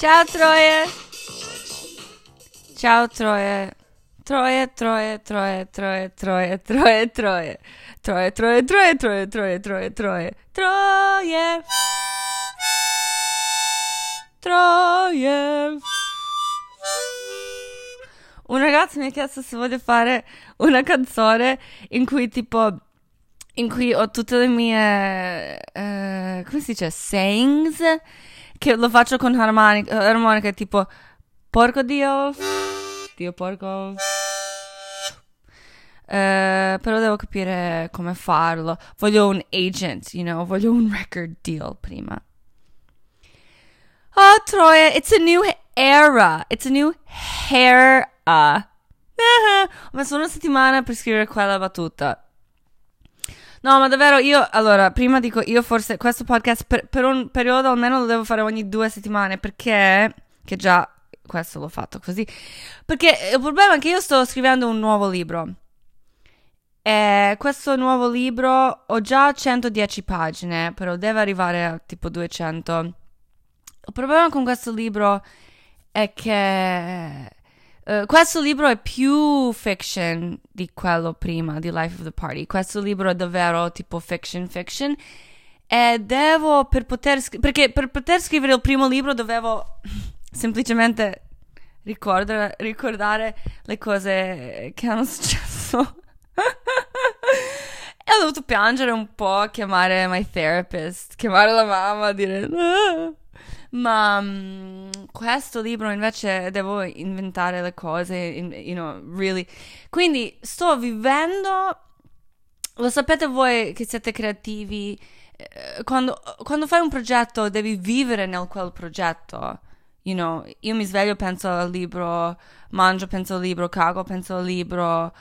Ciao Troie. Ciao Troie. Troie, Troie, Troie, Troie, Troie, Troie, Troie. Troie, Troie, Troie, Troie, Troie, Troie, Troie. Troie. Troie. Un ragazzo mi ha chiesto se voglio fare una canzone in cui tipo in cui ho tutte le mie eh, come si dice sayings che lo faccio con armonica, armonica tipo porco dio dio porco eh, però devo capire come farlo. Voglio un agent you know voglio un record deal prima. Oh Troia it's a new era. It's a new era. Ho messo una settimana per scrivere quella battuta No, ma davvero io, allora, prima dico, io forse questo podcast per, per, un periodo almeno lo devo fare ogni due settimane perché, che già questo l'ho fatto così, perché il problema è che io sto scrivendo un nuovo libro e questo nuovo libro ho già 110 pagine, però deve arrivare a tipo 200. Il problema con questo libro è che Uh, questo libro è più fiction di quello prima, di Life of the Party. Questo libro è davvero tipo fiction fiction. E devo, per poter, perché per poter scrivere il primo libro dovevo semplicemente ricordare, ricordare le cose che hanno successo. e ho dovuto piangere un po', chiamare my therapist, chiamare la mamma, dire... Ma um, questo libro invece devo inventare le cose, in, you know, really. Quindi sto vivendo, lo sapete voi che siete creativi, eh, quando, quando fai un progetto devi vivere nel quel progetto. You know, io mi sveglio, penso al libro, mangio, penso al libro, cago, penso al libro,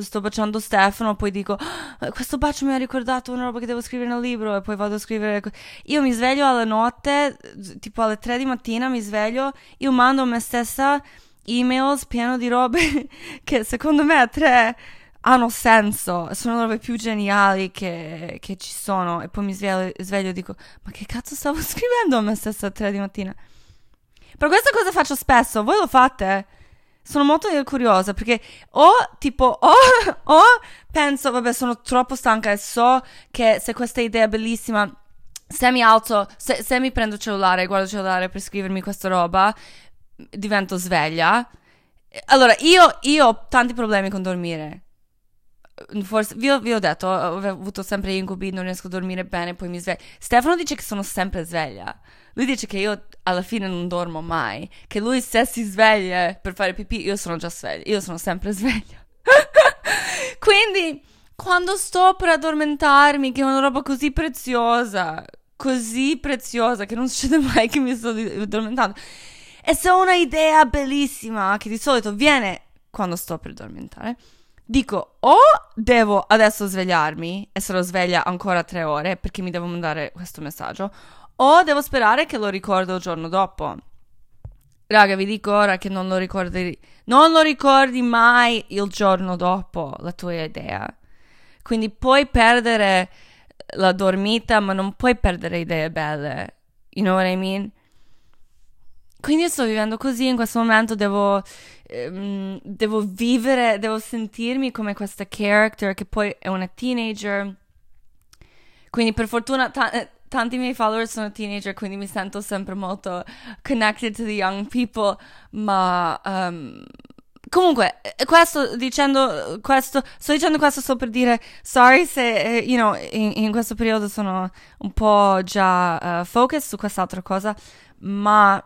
sto baciando Stefano, poi dico ah, questo bacio mi ha ricordato una roba che devo scrivere nel libro e poi vado a scrivere. Io mi sveglio alla notte, tipo alle 3 di mattina mi sveglio, io mando a me stessa emails pieno di robe che secondo me a tre hanno senso, sono le robe più geniali che, che ci sono e poi mi sveglio, sveglio e dico ma che cazzo stavo scrivendo a me stessa a 3 di mattina? Per questa cosa faccio spesso, voi lo fate? Sono molto curiosa perché o tipo o, o penso vabbè sono troppo stanca e so che se questa idea è bellissima se mi alzo se, se mi prendo il cellulare guardo il cellulare per scrivermi questa roba divento sveglia. Allora io, io ho tanti problemi con dormire Forse, vi ho, vi ho detto, ho avuto sempre incubi, non riesco a dormire bene, poi mi sveglio. Stefano dice che sono sempre sveglia. Lui dice che io alla fine non dormo mai, che lui se si sveglia per fare pipì, io sono già sveglia, io sono sempre sveglia. Quindi, quando sto per addormentarmi, che è una roba così preziosa, così preziosa, che non succede mai che mi sto addormentando, e se ho una idea bellissima, che di solito viene quando sto per addormentare, dico o devo adesso svegliarmi e sarò sveglia ancora tre ore perché mi devo mandare questo messaggio, o devo sperare che lo ricordo il giorno dopo. Raga, vi dico ora che non lo ricordi, non lo ricordi mai il giorno dopo la tua idea. Quindi puoi perdere la dormita, ma non puoi perdere idee belle. You know what I mean? Quindi io sto vivendo così in questo momento, devo, ehm, devo vivere, devo sentirmi come questa character che poi è una teenager. Quindi per fortuna t- tanti miei follower sono teenager, quindi mi sento sempre molto connected to the young people, ma um, comunque, eh, questo dicendo questo, sto dicendo questo solo per dire sorry se, eh, you know, in, in questo periodo sono un po' già uh, focus su quest'altra cosa, ma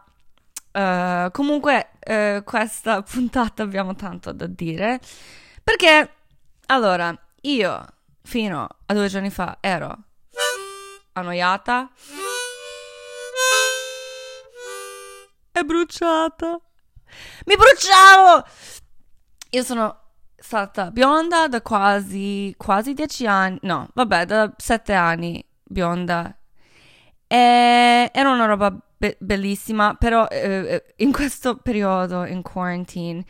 uh, comunque uh, questa puntata abbiamo tanto da dire, perché, allora, io fino a due giorni fa ero annoiata e bruciata. Mi bruciavo! Io sono stata bionda da quasi, quasi dieci anni, no, vabbè, da sette anni bionda. E era una roba be- bellissima, però eh, eh in questo periodo, in quarantine,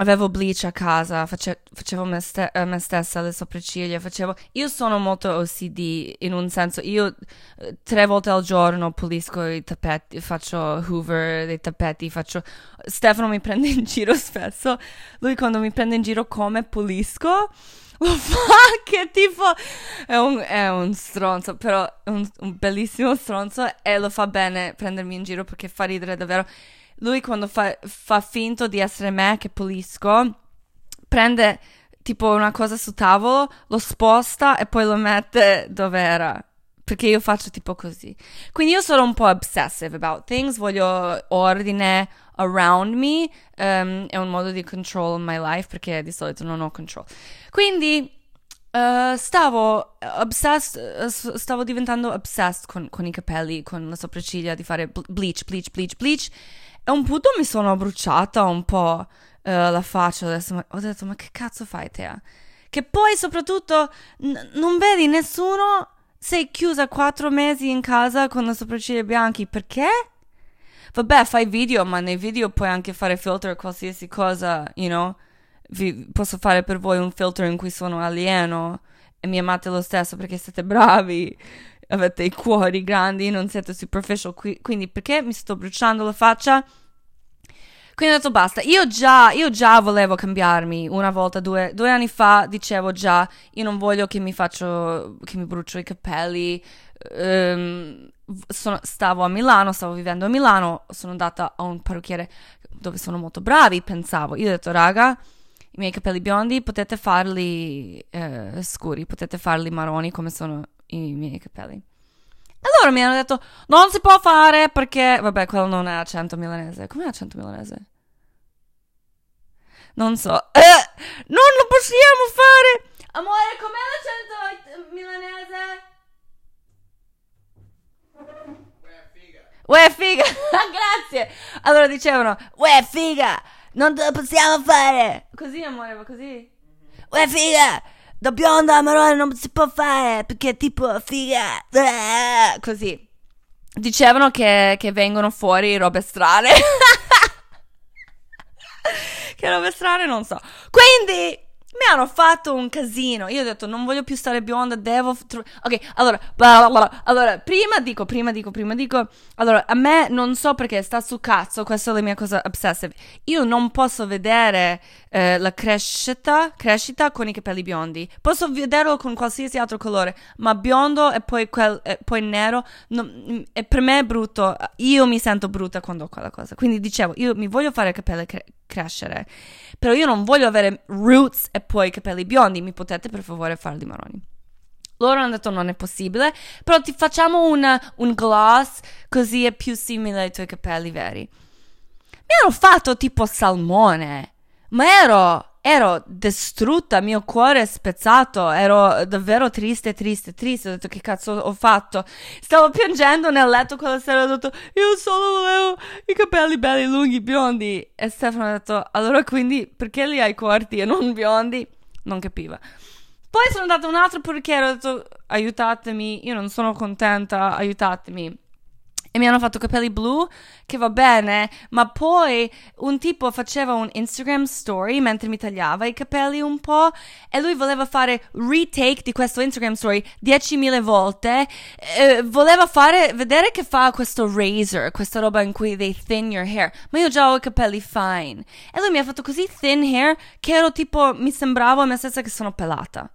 avevo bleach a casa, face- facevo me, ste- me, stessa le sopracciglia, facevo... Io sono molto OCD in un senso, io eh, tre volte al giorno pulisco i tappeti, faccio hoover dei tappeti, faccio... Stefano mi prende in giro spesso, lui quando mi prende in giro come pulisco lo fa che tipo è un, è un stronzo, però è un, un, bellissimo stronzo e lo fa bene prendermi in giro perché fa ridere davvero. Lui quando fa, fa finto di essere me che pulisco, prende tipo una cosa su tavolo, lo sposta e poi lo mette dove era. Perché io faccio tipo così. Quindi io sono un po' obsessive about things, voglio ordine around me, um, è un modo di control my life perché di solito non ho control. Quindi uh, stavo obsessed, uh, stavo diventando obsessed con, con, i capelli, con le sopracciglia, di fare bleach, bleach, bleach, bleach. E un punto mi sono bruciata un po' uh, la faccia, adesso ho detto ma che cazzo fai te? Che poi soprattutto n- non vedi nessuno, sei chiusa quattro mesi in casa con le sopracciglia bianche, perché? Vabbè, fai video, ma nei video puoi anche fare filter qualsiasi cosa, you know? Vi, posso fare per voi un filter in cui sono alieno e mi amate lo stesso perché siete bravi, avete i cuori grandi, non siete superficial, qui, quindi perché mi sto bruciando la faccia? Quindi ho detto basta, io già, io già volevo cambiarmi una volta, due, due, anni fa dicevo già, io non voglio che mi faccio, che mi brucio i capelli, um, sono, stavo a Milano, stavo vivendo a Milano, sono andata a un parrucchiere dove sono molto bravi, pensavo, io ho detto raga, i miei capelli biondi potete farli eh, scuri, potete farli marroni come sono i miei capelli. Loro mi hanno detto non si può fare perché, vabbè, quello non è accento milanese. Com'è accento milanese? Non so. Eh, non lo possiamo fare! Amore, com'è l'accento milanese? Uè figa, grazie. Allora dicevano, uè figa, non lo possiamo fare. Così amore, così. Uè figa, da bionda a marrone non si può fare perché tipo figa. Così. Dicevano che, che vengono fuori robe strane. che robe strane non so. Quindi mi hanno fatto un casino. Io ho detto, non voglio più stare bionda, devo. Tro- ok, allora, bla allora, prima dico, prima dico, prima dico. Allora, a me non so perché sta su cazzo, questa è la mia cosa obsessive. Io non posso vedere eh, la crescita, crescita con i capelli biondi. Posso vederlo con qualsiasi altro colore, ma biondo e poi, quel, e poi nero, non, e per me è brutto. Io mi sento brutta quando ho quella cosa. Quindi dicevo, io mi voglio fare i capelli cre- crescere. Però io non voglio avere roots e poi i capelli biondi. Mi potete per favore farli marroni? Loro hanno detto non è possibile, però ti facciamo una, un gloss così è più simile ai tuoi capelli veri. Mi hanno fatto tipo salmone, ma ero ero distrutta, mio cuore spezzato, ero davvero triste, triste, triste, ho detto che cazzo ho fatto. Stavo piangendo nel letto quella sera, ho detto io solo volevo i capelli belli, lunghi, biondi. E Stefano ha detto allora quindi perché li hai corti e non biondi? Non capiva. Poi sono andata un altro perché ho detto aiutatemi, io non sono contenta, aiutatemi e mi hanno fatto capelli blu, che va bene, ma poi un tipo faceva un Instagram story mentre mi tagliava i capelli un po' e lui voleva fare retake di questo Instagram story 10.000 volte, eh, voleva fare, vedere che fa questo razor, questa roba in cui they thin your hair, ma io già ho i capelli fine. E lui mi ha fatto così thin hair che ero tipo, mi sembrava a me stessa che sono pelata.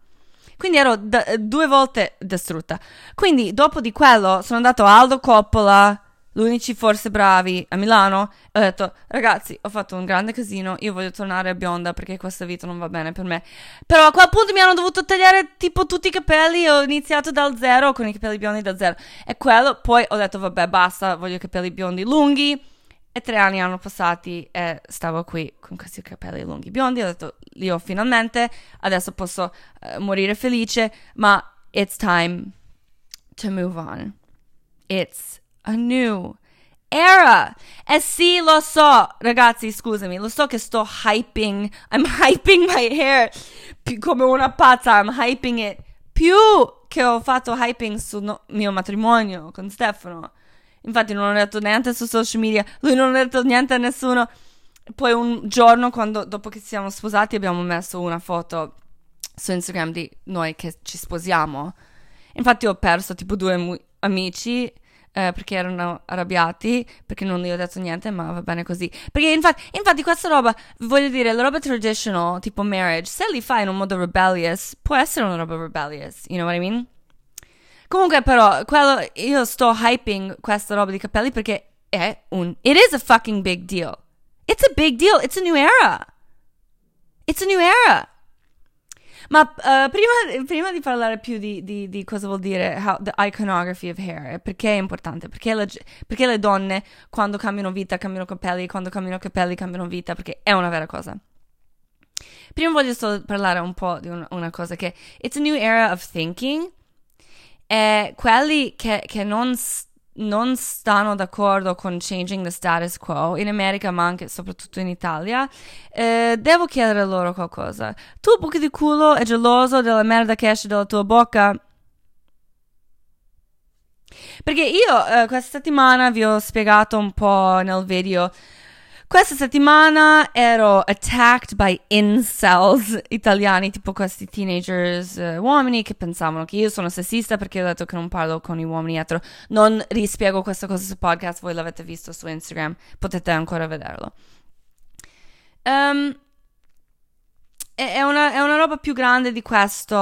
Quindi ero d- due volte distrutta. Quindi dopo di quello sono andato a Aldo Coppola, l'unici forse bravi, a Milano, e ho detto ragazzi ho fatto un grande casino, io voglio tornare a bionda perché questa vita non va bene per me. Però a quel punto mi hanno dovuto tagliare tipo tutti i capelli, ho iniziato dal zero con i capelli biondi da zero. E quello, poi ho detto vabbè basta, voglio capelli biondi lunghi e tre anni hanno passati e stavo qui con questi capelli lunghi biondi. Ho detto, io finalmente, adesso posso uh, morire felice, ma it's time to move on. It's a new era. E sì, lo so, ragazzi, scusami, lo so che sto hyping, I'm hyping my hair come una pazza, I'm hyping it più che ho fatto hyping sul no- mio matrimonio con Stefano. Infatti non ho detto niente su social media, lui non ha detto niente a nessuno. poi un giorno, quando, dopo che siamo sposati, abbiamo messo una foto su Instagram di noi che ci sposiamo. Infatti ho perso tipo due mu- amici eh, perché erano arrabbiati, perché non gli ho detto niente, ma va bene così. Perché infatti, infatti questa roba, voglio dire, la roba traditional, tipo marriage, se li fai in un modo rebellious, può essere una roba rebellious, you know what I mean? Comunque però, quello, io sto hyping questa roba di capelli perché è un, it is a fucking big deal. It's a big deal, it's a new era. It's a new era. Ma uh, prima, prima, di parlare più di, di, di cosa vuol dire how, the iconography of hair, perché è importante? Perché, la, perché, le donne quando cambiano vita cambiano capelli, quando cambiano capelli cambiano vita, perché è una vera cosa. Prima voglio solo parlare un po' di una, una cosa che it's a new era of thinking e quelli che, che non non stanno d'accordo con changing the status quo in America ma anche soprattutto in Italia, eh, devo chiedere loro qualcosa. Tu, buco di culo, è geloso della merda che esce dalla tua bocca? Perché io eh, questa settimana vi ho spiegato un po' nel video questa settimana ero attacked by incels italiani, tipo questi teenagers uh, uomini che pensavano che io sono sessista perché ho detto che non parlo con gli uomini etero. Non rispiego questa cosa su podcast, voi l'avete visto su Instagram, potete ancora vederlo. Um, è, una, è una roba più grande di questo.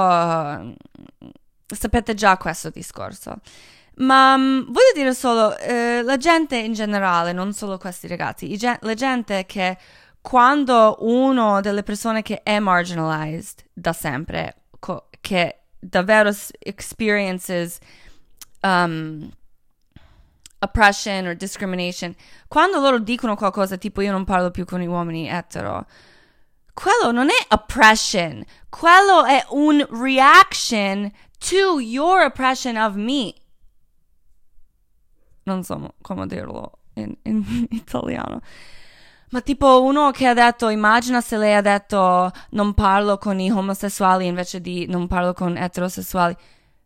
Sapete già questo discorso. Ma um, voglio dire solo, eh, la gente in generale, non solo questi ragazzi, gen- la gente che quando uno delle persone che è marginalized da sempre, co- che davvero experiences um, oppression or discrimination, quando loro dicono qualcosa tipo io non parlo più con gli uomini etero, quello non è oppression, quello è un reaction to your oppression of me non so come dirlo in, in italiano. Ma tipo uno che ha detto, immagina se lei ha detto non parlo con i omosessuali invece di non parlo con eterosessuali.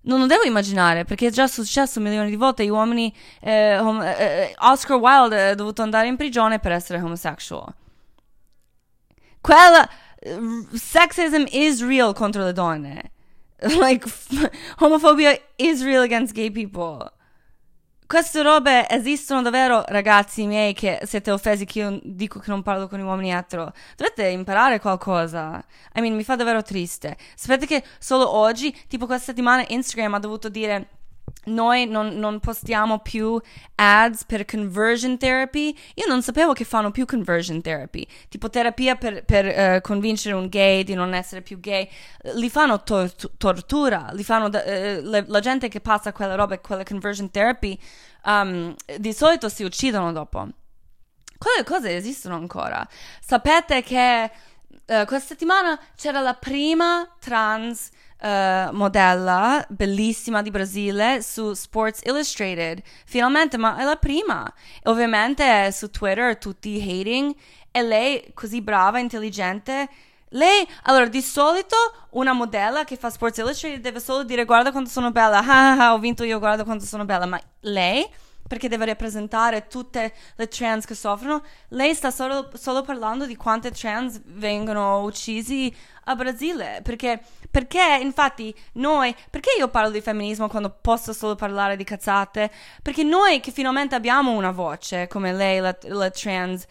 Non lo devo immaginare perché è già successo milioni di volte. Gli uomini, eh, hom- eh, eh Oscar Wilde è dovuto andare in prigione per essere homosexual. Quella, sexism is real contro le donne. Like, homophobia is real against gay people queste robe esistono davvero, ragazzi miei, che siete offesi che io dico che non parlo con gli uomini etero. Dovete imparare qualcosa. I mean, mi fa davvero triste. Sapete che solo oggi, tipo questa settimana, Instagram ha dovuto dire noi non, non, postiamo più ads per conversion therapy. Io non sapevo che fanno più conversion therapy, tipo terapia per, per uh, convincere un gay di non essere più gay. Li fanno tor- tortura, li fanno da, uh, le, la gente che passa quella roba, quella conversion therapy, um, di solito si uccidono dopo. Quelle cose esistono ancora. Sapete che uh, questa settimana c'era la prima trans uh, modella bellissima di Brasile su Sports Illustrated. Finalmente, ma è la prima. Ovviamente su Twitter tutti hating. E lei, così brava, intelligente. Lei, allora, di solito una modella che fa Sports Illustrated deve solo dire guarda quanto sono bella, ah ho vinto io, guarda quanto sono bella, ma lei perché deve rappresentare tutte le trans che soffrono, lei sta solo, solo parlando di quante trans vengono uccisi a Brasile. Perché, perché, infatti, noi, perché io parlo di femminismo quando posso solo parlare di cazzate? Perché noi che finalmente abbiamo una voce, come lei, la, la trans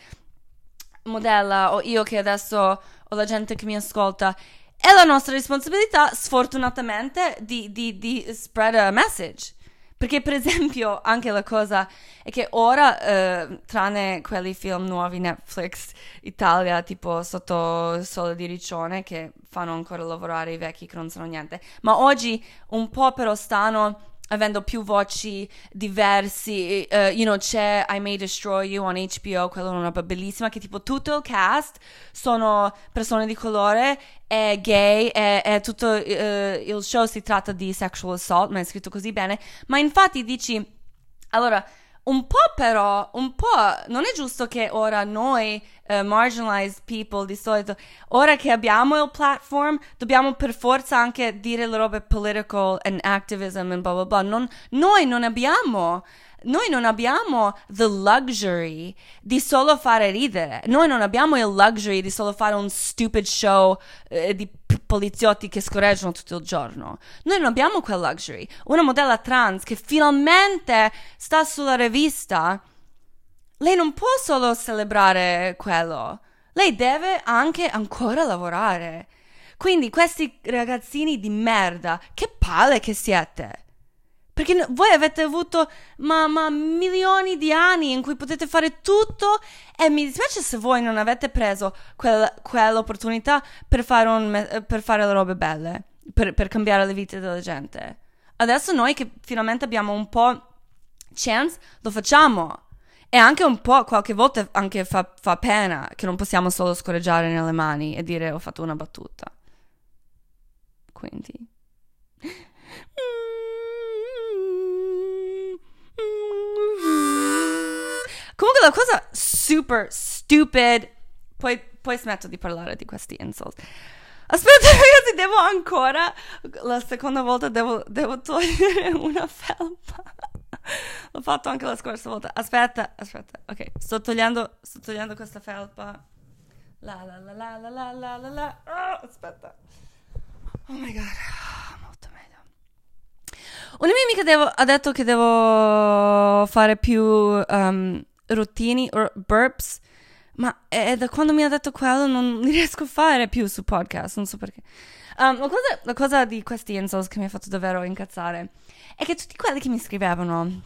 modella, o io che adesso ho la gente che mi ascolta, è la nostra responsabilità, sfortunatamente, di, di, di spread a message. Perché, per esempio, anche la cosa è che ora, eh, tranne quelli film nuovi Netflix Italia, tipo sotto il sole di Riccione, che fanno ancora lavorare i vecchi che non sanno niente, ma oggi un po' però stanno avendo più voci diversi, uh, you know, c'è I May Destroy You on HBO, quella è una roba bellissima, che tipo tutto il cast sono persone di colore, è gay, è, è tutto uh, il show si tratta di sexual assault, ma è scritto così bene, ma infatti dici, allora, un po' però, un po' non è giusto che ora noi uh, marginalized people di solito, ora che abbiamo il platform, dobbiamo per forza anche dire le robe political and activism and blah blah blah. Non, noi non abbiamo noi non abbiamo the luxury di solo fare ridere. Noi non abbiamo il luxury di solo fare un stupid show eh, di poliziotti che scorreggiano tutto il giorno. Noi non abbiamo quel luxury. Una modella trans che finalmente sta sulla rivista, lei non può solo celebrare quello. Lei deve anche ancora lavorare. Quindi questi ragazzini di merda, che palle che siete! Perché voi avete avuto ma, ma, milioni di anni in cui potete fare tutto e mi dispiace se voi non avete preso quel, quell'opportunità per fare, un, per fare, le robe belle, per, per, cambiare le vite della gente. Adesso noi che finalmente abbiamo un po' chance, lo facciamo. E anche un po', qualche volta anche fa, fa pena che non possiamo solo scorreggiare nelle mani e dire ho fatto una battuta. Quindi... Comunque la cosa super stupid. Poi, poi smetto di parlare di questi insults. Aspetta, ragazzi, devo ancora. La seconda volta devo, devo togliere una felpa. L'ho fatto anche la scorsa volta. Aspetta, aspetta. Ok, sto togliendo, sto togliendo questa felpa. La la la la la la la la la. Oh, aspetta. Oh my god. Molto meglio. Una mia amica devo, ha detto che devo fare più. Um, routini o burps, ma è da quando mi ha detto quello non riesco a fare più su podcast, non so perché. Um, la, cosa, la, cosa, di questi insults che mi ha fatto davvero incazzare è che tutti quelli che mi scrivevano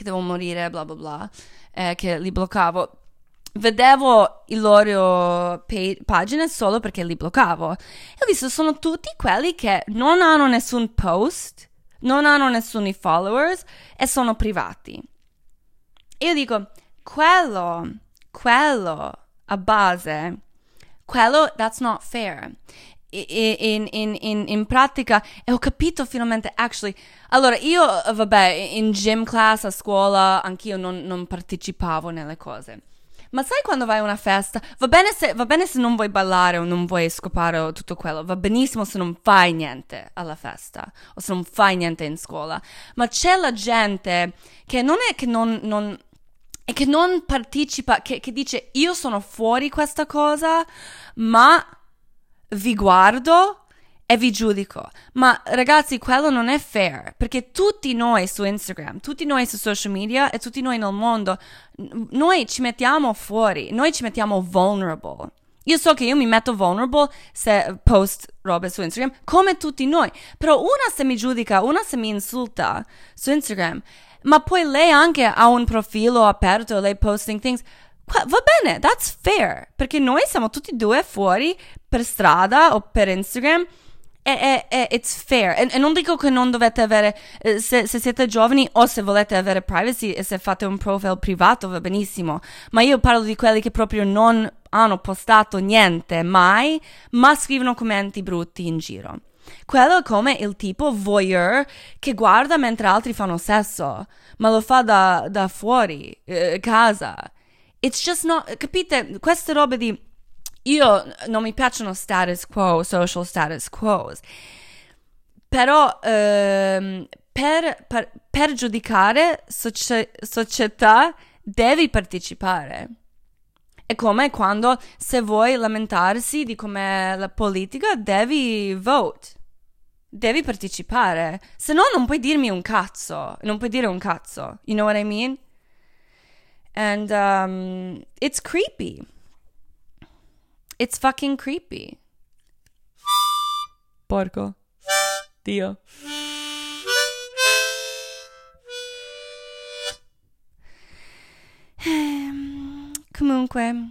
che devo morire, bla bla bla, eh, che li bloccavo, vedevo i loro pa- pagine solo perché li bloccavo. E ho visto, sono tutti quelli che non hanno nessun post, non hanno nessuno followers e sono privati. E io dico, quello, quello a base, quello, that's not fair. In, in, in, in, pratica e ho capito finalmente actually allora io vabbè in gym class a scuola anch'io non, non partecipavo nelle cose. Ma sai quando vai a una festa? Va bene, se, va bene se non vuoi ballare o non vuoi scopare o tutto quello va benissimo se non fai niente alla festa o se non fai niente in scuola. Ma c'è la gente che non è che non, non e che non partecipa, che, che dice io sono fuori questa cosa, ma vi guardo e vi giudico. Ma ragazzi, quello non è fair, perché tutti noi su Instagram, tutti noi su social media e tutti noi nel mondo, noi ci mettiamo fuori, noi ci mettiamo vulnerable. Io so che io mi metto vulnerable se post robe su Instagram, come tutti noi, però una se mi giudica, una se mi insulta su Instagram, ma poi lei anche ha un profilo aperto, lei posting things. Va bene, that's fair, perché noi siamo tutti e due fuori per strada o per Instagram e, e, e it's fair. E, e, non dico che non dovete avere, eh, se, se, siete giovani o se volete avere privacy e se fate un profile privato va benissimo, ma io parlo di quelli che proprio non hanno postato niente mai, ma scrivono commenti brutti in giro. Quello è come il tipo voyeur che guarda mentre altri fanno sesso, ma lo fa da, da fuori, eh, casa. It's just not, capite? Queste robe di... Io non mi piacciono status quo, social status quo, però ehm, per, per, per, giudicare socie, società devi partecipare. È come quando se vuoi lamentarsi di com'è la politica, devi vote. Devi partecipare. Se no non puoi dirmi un cazzo. Non puoi dire un cazzo. You know what I mean? And um, it's creepy. It's fucking creepy. Porco. Dio. Comunque,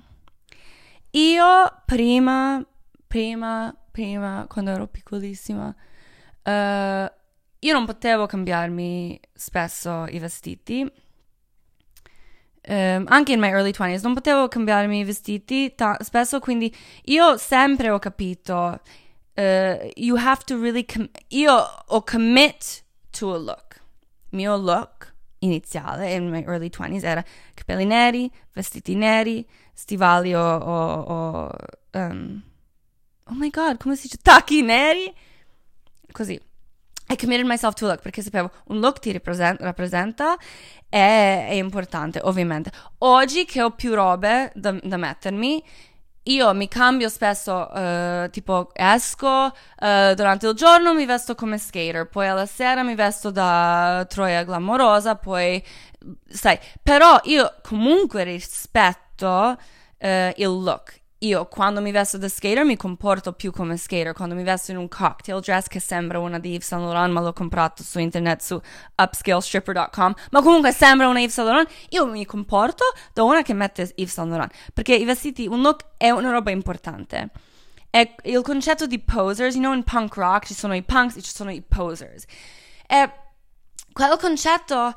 io prima, prima, prima, quando ero piccolissima, uh, io non potevo cambiarmi spesso i vestiti. Um, anche in my early 20s non potevo cambiarmi i vestiti ta- spesso, quindi io sempre ho capito, uh, you have to really, com- io ho commit to a look. Mio look iniziale, in my early 20s, era capelli neri, vestiti neri, stivali o, o, o um, oh my god, come si dice? Tacchi neri? Così. I committed myself to look perché sapevo un look ti rappresenta è, è, importante, ovviamente. Oggi che ho più robe da, da mettermi, io mi cambio spesso, uh, tipo esco uh, durante il giorno mi vesto come skater, poi alla sera mi vesto da Troia glamorosa, poi sai, però io comunque rispetto uh, il look io quando mi vesto da skater mi comporto più come skater, quando mi vesto in un cocktail dress che sembra una di Yves Saint Laurent, ma l'ho comprato su internet su upscalestripper.com, ma comunque sembra una Yves Saint Laurent, io mi comporto da una che mette Yves Saint Laurent, perché i vestiti, un look è una roba importante. È il concetto di posers, you know, in punk rock ci sono i punks e ci sono i posers. E quel concetto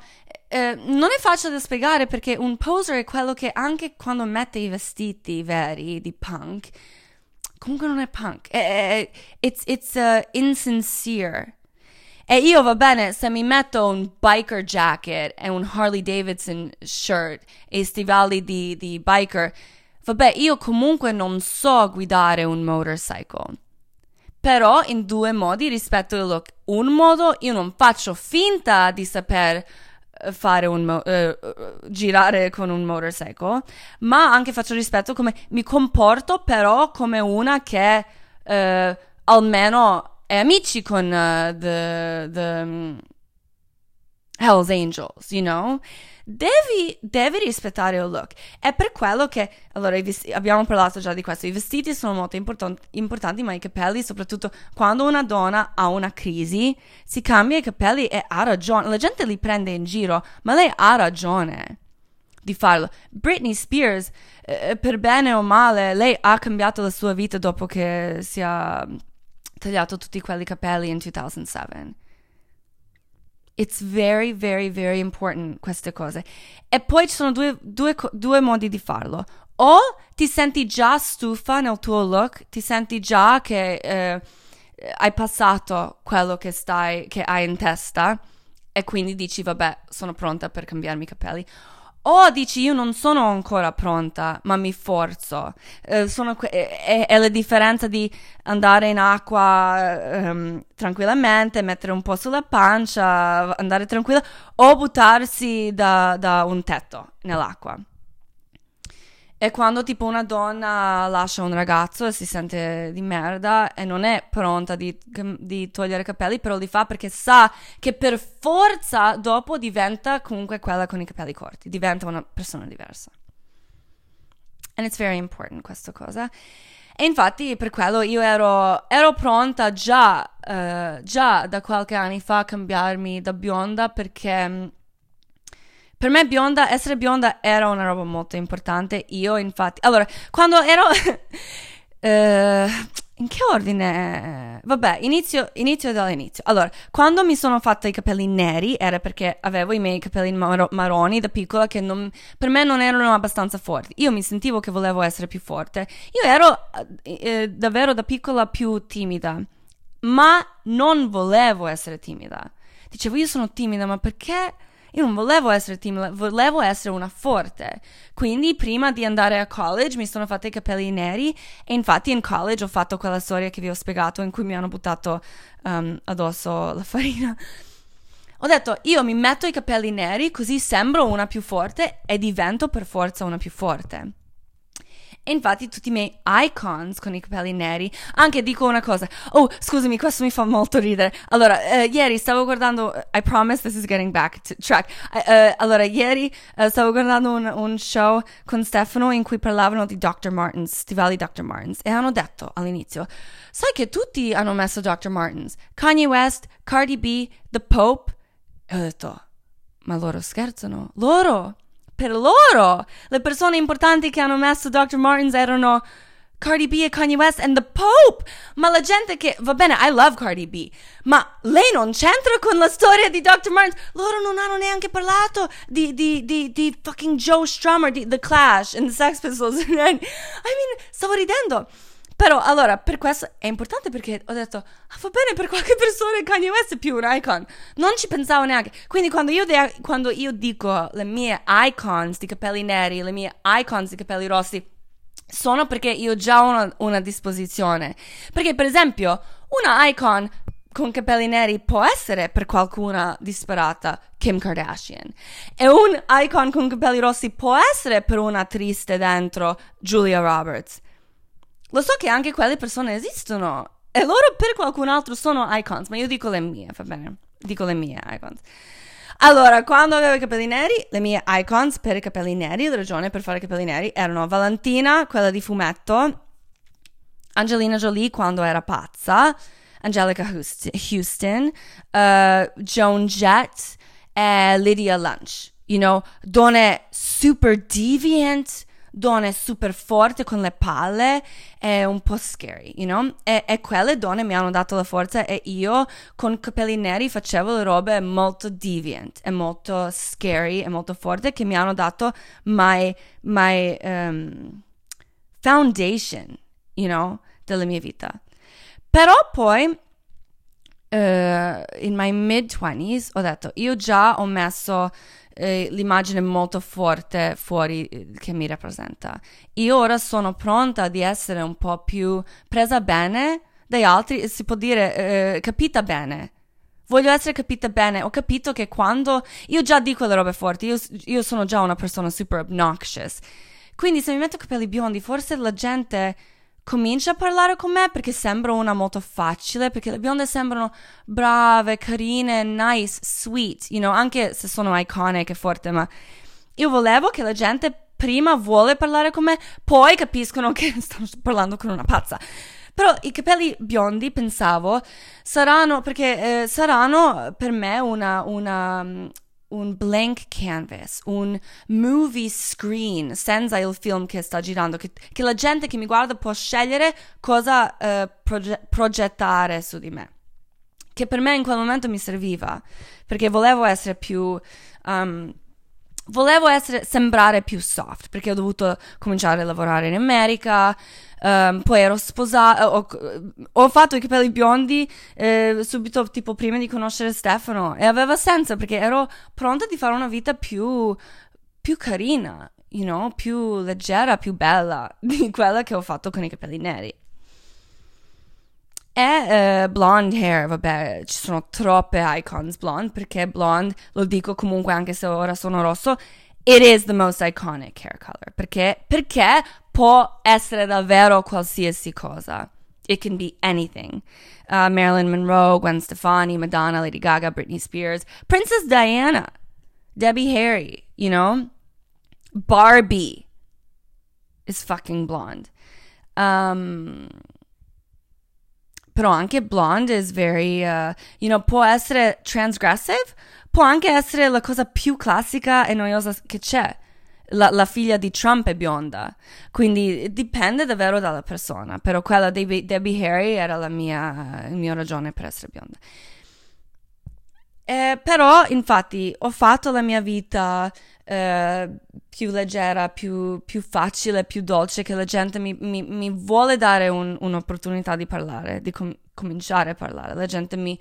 eh, non è facile da spiegare perché un poser è quello che anche quando mette i vestiti veri di punk, comunque non è punk, è, è, it's, it's uh, insincere. E io va bene se mi metto un biker jacket e un Harley Davidson shirt e stivali di, di biker, vabbè, io comunque non so guidare un motorcycle. Però in due modi rispetto il look. Un modo io non faccio finta di saper fare un mo- uh, girare con un motorcycle, ma anche faccio rispetto come mi comporto però come una che uh, almeno è amici con uh, the, the um, Hell's Angels, you know? Devi, devi, rispettare il look. È per quello che, allora, vesti- abbiamo parlato già di questo, i vestiti sono molto important- importanti, ma i capelli, soprattutto quando una donna ha una crisi, si cambia i capelli e ha ragione. La gente li prende in giro, ma lei ha ragione di farlo. Britney Spears, eh, per bene o male, lei ha cambiato la sua vita dopo che si è tagliato tutti quei capelli in 2007. It's very, very, very important queste cose. E poi ci sono due, due, due modi di farlo. O ti senti già stufa nel tuo look, ti senti già che eh, hai passato quello che, stai, che hai in testa e quindi dici vabbè sono pronta per cambiarmi i capelli o dici io non sono ancora pronta, ma mi forzo. Eh, que- è, è, la differenza di andare in acqua um, tranquillamente, mettere un po' sulla pancia, andare tranquilla, o buttarsi da, da un tetto nell'acqua. È quando tipo una donna lascia un ragazzo e si sente di merda e non è pronta di, di, togliere i capelli, però li fa perché sa che per forza dopo diventa comunque quella con i capelli corti, diventa una persona diversa. And it's very important questa cosa. E infatti per quello io ero, ero pronta già, uh, già da qualche anni fa a cambiarmi da bionda perché per me bionda, essere bionda era una roba molto importante. Io, infatti, allora, quando ero. uh, in che ordine? Vabbè, inizio, inizio dall'inizio. Allora, quando mi sono fatta i capelli neri era perché avevo i miei capelli mar- marroni da piccola che non, per me non erano abbastanza forti. Io mi sentivo che volevo essere più forte. Io ero eh, eh davvero da piccola più timida, ma non volevo essere timida. Dicevo, io sono timida, ma perché? Io non volevo essere timida, volevo essere una forte. Quindi prima di andare a college mi sono fatta i capelli neri e infatti in college ho fatto quella storia che vi ho spiegato in cui mi hanno buttato um, addosso la farina. Ho detto, io mi metto i capelli neri così sembro una più forte e divento per forza una più forte. E infatti tutti i miei icons con i capelli neri, anche dico una cosa, oh scusami, questo mi fa molto ridere. Allora, uh, ieri stavo guardando, I promise this is getting back to track. Uh, allora, ieri uh, stavo guardando un, un, show con Stefano in cui parlavano di Dr. Martens, stivali Dr. Martens, e hanno detto all'inizio, sai che tutti hanno messo Dr. Martens, Kanye West, Cardi B, The Pope, e ho detto, ma loro scherzano? Loro! Per loro. Le persone importanti che hanno messo Dr. Martens erano Cardi B e Kanye West and the Pope. Ma la gente che, va bene, I love Cardi B, ma lei non c'entra con la storia di Dr. Martens. Loro non hanno neanche parlato di, di, di, di fucking Joe Strummer, di The Clash and the Sex Pistols. I mean, stavo ridendo. Però allora, per questo è importante perché ho detto, ah, va bene, per qualche persona Kanye West è più un icon. Non ci pensavo neanche. Quindi quando io, de- quando io dico le mie icons di capelli neri, le mie icons di capelli rossi, sono perché io ho già una, una disposizione. Perché per esempio, una icon con capelli neri può essere per qualcuna disperata Kim Kardashian e un icon con capelli rossi può essere per una triste dentro Julia Roberts. Lo so che anche quelle persone esistono e loro per qualcun altro sono icons, ma io dico le mie, va bene? Dico le mie icons. Allora, quando avevo i capelli neri, le mie icons per i capelli neri, la ragione per fare i capelli neri erano Valentina, quella di fumetto, Angelina Jolie quando era pazza, Angelica Houston, uh, Joan Jett e Lydia Lunch. You know, donne super deviant, donne super forti con le palle è un po' scary, you know? E, e, quelle donne mi hanno dato la forza e io con capelli neri facevo le robe molto deviant e molto scary e molto forti che mi hanno dato my, my um, foundation, you know, della mia vita. Però poi, uh, in my mid-20s, ho detto, io già ho messo l'immagine molto forte fuori eh, che mi rappresenta. Io ora sono pronta di essere un po' più presa bene dai altri, si può dire eh, capita bene. Voglio essere capita bene. Ho capito che quando io già dico le robe forti, io, io sono già una persona super obnoxious. Quindi se mi metto capelli biondi, forse la gente comincia a parlare con me perché sembro una molto facile, perché le bionde sembrano brave, carine, nice, sweet, you know, anche se sono iconic e forte, ma io volevo che la gente prima vuole parlare con me, poi capiscono che sto parlando con una pazza. Però i capelli biondi, pensavo, saranno, perché eh, saranno per me una, una, un blank canvas, un movie screen senza il film che sta girando, che, che la gente che mi guarda può scegliere cosa uh, proge- progettare su di me. Che per me in quel momento mi serviva, perché volevo essere più... Um, volevo essere, sembrare più soft, perché ho dovuto cominciare a lavorare in America, Um, poi ero sposata, ho, ho, fatto i capelli biondi eh, subito tipo prima di conoscere Stefano e aveva senso perché ero pronta di fare una vita più, più carina, you know, più leggera, più bella di quella che ho fatto con i capelli neri. E uh, blonde hair, vabbè, ci sono troppe icons blonde perché blonde, lo dico comunque anche se ora sono rosso, it is the most iconic hair color perché, perché può essere davvero qualsiasi cosa. It can be anything. Uh, Marilyn Monroe, Gwen Stefani, Madonna, Lady Gaga, Britney Spears, Princess Diana, Debbie Harry, you know? Barbie is fucking blonde. Um, però anche blonde is very, uh, you know, può essere transgressive, può anche essere la cosa più classica e noiosa che c'è. La, la, figlia di Trump è bionda, quindi dipende davvero dalla persona, però quella di Debbie Harry era la mia, il mio ragione per essere bionda. Eh, però, infatti, ho fatto la mia vita eh, più leggera, più, più, facile, più dolce, che la gente mi, mi, mi vuole dare un, un'opportunità di parlare, di com- cominciare a parlare. La gente mi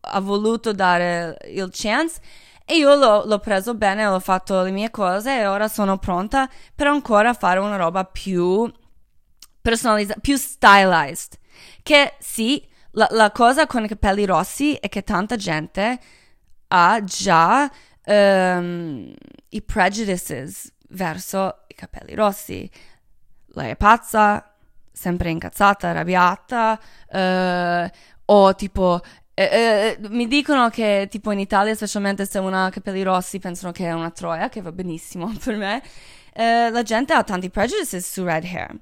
ha voluto dare il chance e io l'ho, l'ho preso bene, ho fatto le mie cose e ora sono pronta per ancora fare una roba più personalizzata, più stylized. Che sì, la, la, cosa con i capelli rossi è che tanta gente ha già um, i prejudices verso i capelli rossi. Lei è pazza, sempre incazzata, arrabbiata, uh, o tipo eh, eh, mi dicono che tipo in Italia, specialmente se uno ha capelli rossi, pensano che è una troia, che va benissimo per me. Eh, la gente ha tanti prejudices su red hair.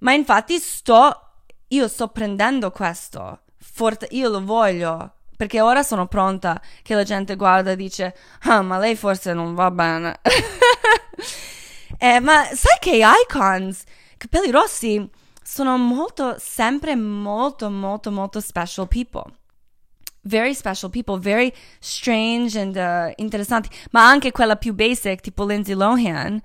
Ma infatti sto, io sto prendendo questo, forte, io lo voglio, perché ora sono pronta che la gente guarda e dice, ah, ma lei forse non va bene. eh, ma sai che icons, capelli rossi, sono molto, sempre molto, molto, molto special people very special people, very strange and uh, interessanti, ma anche quella più basic, tipo Lindsay Lohan,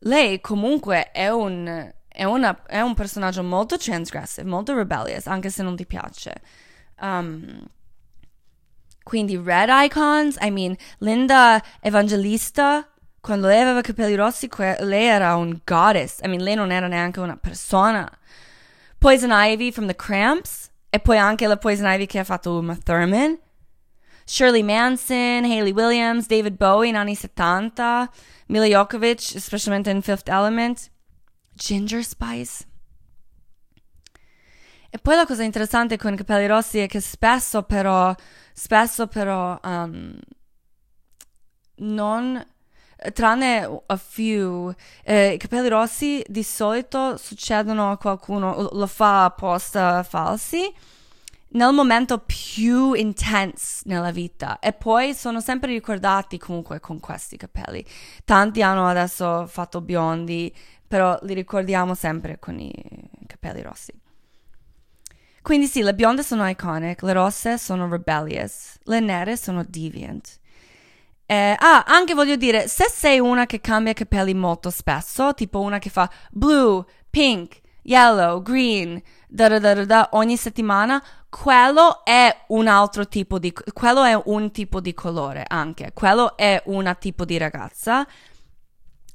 lei comunque è un, è, una, è un personaggio molto transgressive, molto rebellious, anche se non ti piace. Um, quindi red icons, I mean, Linda Evangelista, quando lei aveva capelli rossi, lei era un goddess. I mean, lei non era neanche una persona. Poison Ivy from The Cramps, e poi anche la Poison Ivy che ha fatto Uma Thurman. Shirley Manson, Hayley Williams, David Bowie in anni 70, Mila Jokovic, specialmente in Fifth Element, Ginger Spice. E poi la cosa interessante con i capelli rossi è che spesso però, spesso però, um, non, tranne a few, eh, i capelli rossi di solito succedono a qualcuno, lo fa apposta falsi, nel momento più intense nella vita e poi sono sempre ricordati comunque con questi capelli. Tanti hanno adesso fatto biondi, però li ricordiamo sempre con i capelli rossi. Quindi sì, le bionde sono iconic, le rosse sono rebellious, le nere sono deviant. Eh, ah, anche voglio dire, se sei una che cambia capelli molto spesso, tipo una che fa blue, pink, yellow, green, da da da da ogni settimana, quello è un altro tipo di quello è un tipo di colore anche. Quello è un tipo di ragazza.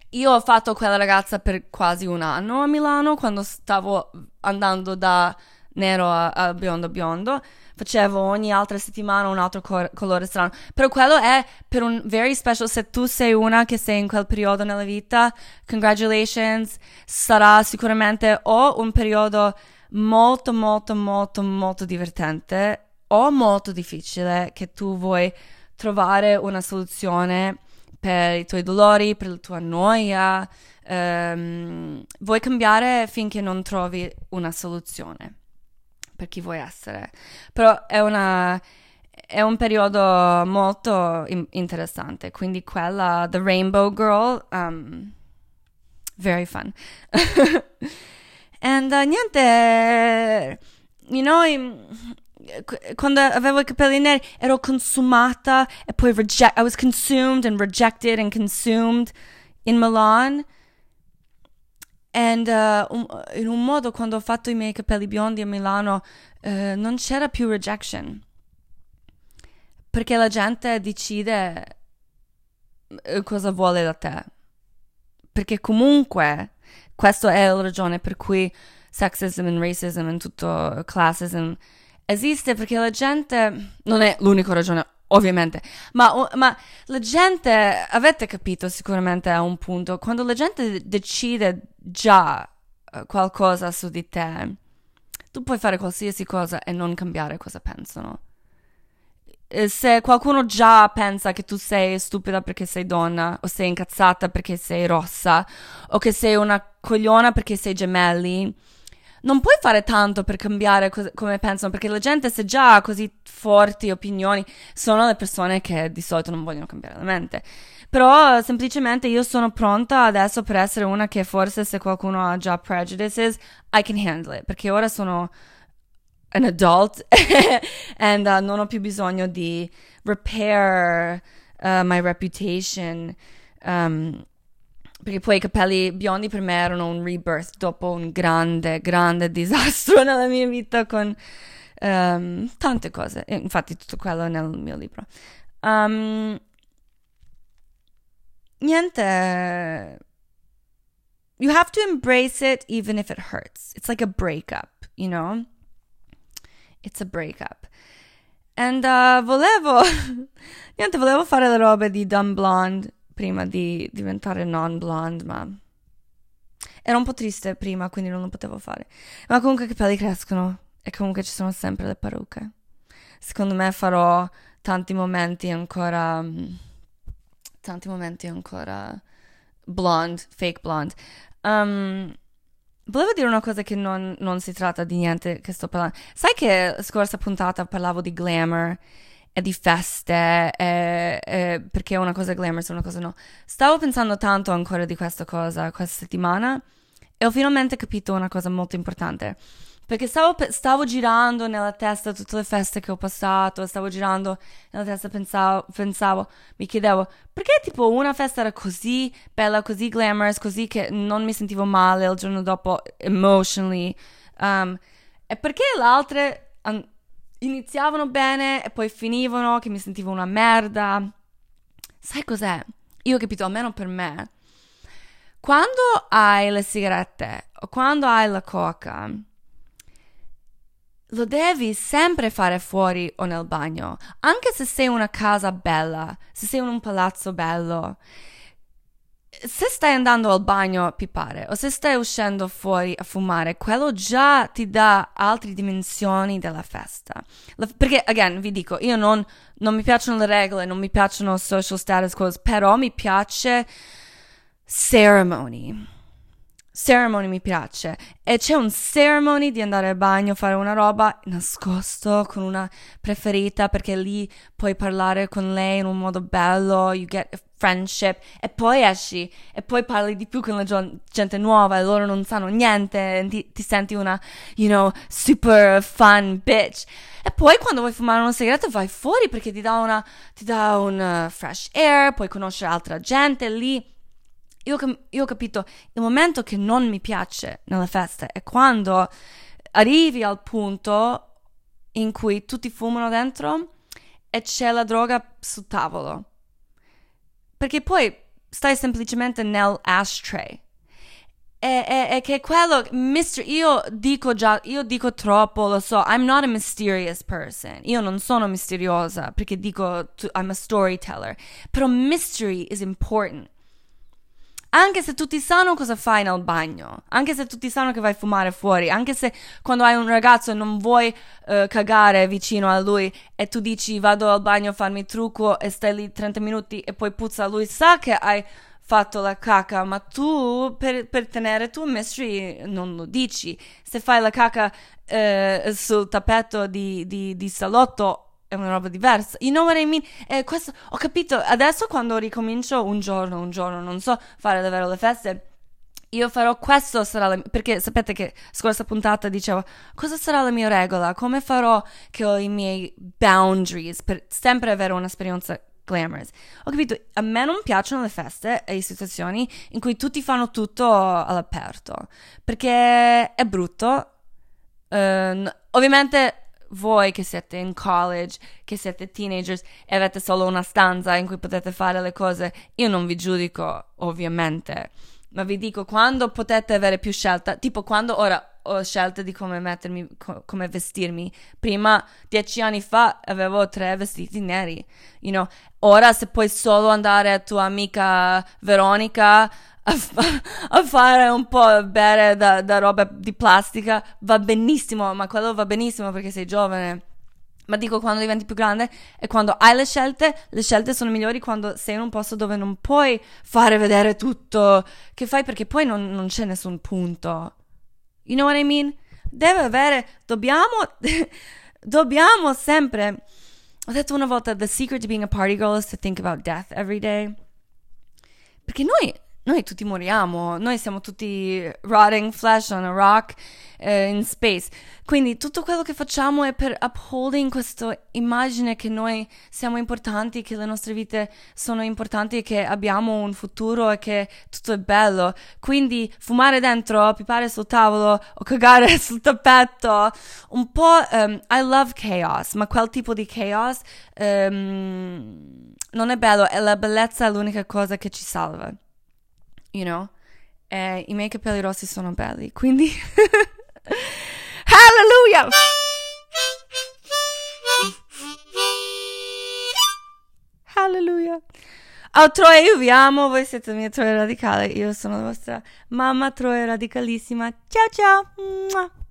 Io ho fatto quella ragazza per quasi un anno a Milano quando stavo andando da nero a, a biondo biondo. Facevo ogni altra settimana un altro cor- colore strano. Però quello è per un very special. Se tu sei una che sei in quel periodo nella vita, congratulations. Sarà sicuramente o un periodo molto, molto, molto, molto divertente o molto difficile che tu vuoi trovare una soluzione per i tuoi dolori, per la tua noia. Um, vuoi cambiare finché non trovi una soluzione per chi vuoi essere. Però è, una, è un periodo molto in- interessante. Quindi quella, The Rainbow Girl, um, very fun. And uh, niente, you know, quando avevo i capelli neri ero consumata e poi reject, I was consumed and rejected and consumed in Milan. And uh, un, in un modo, quando ho fatto i miei capelli biondi a Milano, uh, non c'era più rejection. Perché la gente decide uh, cosa vuole da te. Perché comunque, questa è la ragione per cui sexism e racism e tutto classism esiste, perché la gente non è l'unica ragione, ovviamente, ma, ma, la gente, avete capito sicuramente a un punto, quando la gente decide già eh, qualcosa su di te, tu puoi fare qualsiasi cosa e non cambiare cosa pensano. Se qualcuno già pensa che tu sei stupida perché sei donna, o sei incazzata perché sei rossa, o che sei una cogliona perché sei gemelli, non puoi fare tanto per cambiare co- come pensano, perché la gente se già ha così forti opinioni, sono le persone che di solito non vogliono cambiare la mente. Però semplicemente io sono pronta adesso per essere una che forse se qualcuno ha già prejudices, I can handle it, perché ora sono an adult and uh, non ho più bisogno di repair uh, my reputation. Um, perché poi i capelli biondi per me erano un rebirth dopo un grande, grande disastro nella mia vita con um, tante cose. Infatti tutto quello nel mio libro. Um, niente. You have to embrace it even if it hurts. It's like a breakup, you know? It's a breakup. And uh, volevo, niente, volevo fare le robe di Dumb Blonde prima di diventare non blonde, ma ero un po' triste prima, quindi non lo potevo fare. Ma comunque i capelli crescono e comunque ci sono sempre le parrucche. Secondo me farò tanti momenti ancora tanti momenti ancora blonde, fake blonde. Um, volevo dire una cosa che non, non si tratta di niente che sto parlando. Sai che scorsa puntata parlavo di glamour di feste, e, e, perché una cosa è glamour, una cosa no. Stavo pensando tanto ancora di questa cosa questa settimana e ho finalmente capito una cosa molto importante. Perché stavo, stavo, girando nella testa tutte le feste che ho passato, stavo girando nella testa, pensavo, pensavo, mi chiedevo, perché tipo una festa era così bella, così glamorous, così che non mi sentivo male il giorno dopo, emotionally, um, e perché um, iniziavano bene e poi finivano che mi sentivo una merda. Sai cos'è? Io ho capito, almeno per me, quando hai le sigarette o quando hai la coca, lo devi sempre fare fuori o nel bagno, anche se sei in una casa bella, se sei in un palazzo bello. Se stai andando al bagno a pipare o se stai uscendo fuori a fumare, quello già ti dà altre dimensioni della festa. perché, again, vi dico, io non, non mi piacciono le regole, non mi piacciono social status quo, però mi piace ceremony ceremony mi piace e c'è un ceremony di andare al bagno, fare una roba nascosto con una preferita perché lì puoi parlare con lei in un modo bello, you get friendship e poi esci e poi parli di più con la gente nuova e loro non sanno niente ti, ti senti una, you know, super fun bitch. E poi quando vuoi fumare una sigaretta vai fuori perché ti dà, una, ti dà un uh, fresh air, puoi conoscere altra gente lì io, io ho capito il momento che non mi piace nella festa è quando arrivi al punto in cui tutti fumano dentro e c'è la droga sul tavolo. Perché poi stai semplicemente nell'ashtray. E, e, e che quello, mister, io dico già, io dico troppo, lo so, I'm not a mysterious person. Io non sono misteriosa perché dico, I'm a storyteller. Però mystery is important. Anche se tutti sanno cosa fai nel bagno, anche se tutti sanno che vai a fumare fuori, anche se quando hai un ragazzo e non vuoi uh, cagare vicino a lui e tu dici vado al bagno a farmi trucco e stai lì 30 minuti e poi puzza, lui sa che hai fatto la caca, ma tu per, per tenere tu mystery non lo dici. Se fai la caca uh, sul tappeto di, di, di salotto è una roba diversa. You know what I mean? Eh, questo, ho capito, adesso quando ricomincio un giorno, un giorno, non so fare davvero le feste, io farò questo sarà la, perché sapete che scorsa puntata dicevo cosa sarà la mia regola come farò che ho i miei boundaries per sempre avere un'esperienza glamorous ho capito a me non piacciono le feste e le situazioni in cui tutti fanno tutto all'aperto perché è brutto uh, ovviamente voi che siete in college, che siete teenagers e avete solo una stanza in cui potete fare le cose, io non vi giudico, ovviamente, ma vi dico quando potete avere più scelta, tipo quando ora ho scelta di come mettermi, co- come vestirmi. Prima, dieci anni fa, avevo tre vestiti neri, you know. Ora, se puoi solo andare a tua amica Veronica a, fa- a fare un po' bere da, da roba di plastica, va benissimo, ma quello va benissimo perché sei giovane. Ma dico quando diventi più grande e quando hai le scelte, le scelte sono migliori quando sei in un posto dove non puoi fare vedere tutto che fai perché poi non, non c'è nessun punto. You know what I mean? Deve avere, dobbiamo, dobbiamo sempre. Ho detto una volta: The secret to being a party girl is to think about death every day. Perché noi noi tutti moriamo, noi siamo tutti rotting flesh on a rock eh, in space. Quindi tutto quello che facciamo è per upholding questa immagine che noi siamo importanti, che le nostre vite sono importanti che abbiamo un futuro e che tutto è bello. Quindi fumare dentro, pipare sul tavolo o cagare sul tappeto, un po' um, I love chaos, ma quel tipo di chaos um, non è bello e la bellezza è l'unica cosa che ci salva you know? E i miei capelli rossi sono belli, quindi... Hallelujah! Hallelujah! Oh Troia, io vi amo, voi siete la mia Troia radicale, io sono la vostra mamma Troia radicalissima. Ciao ciao!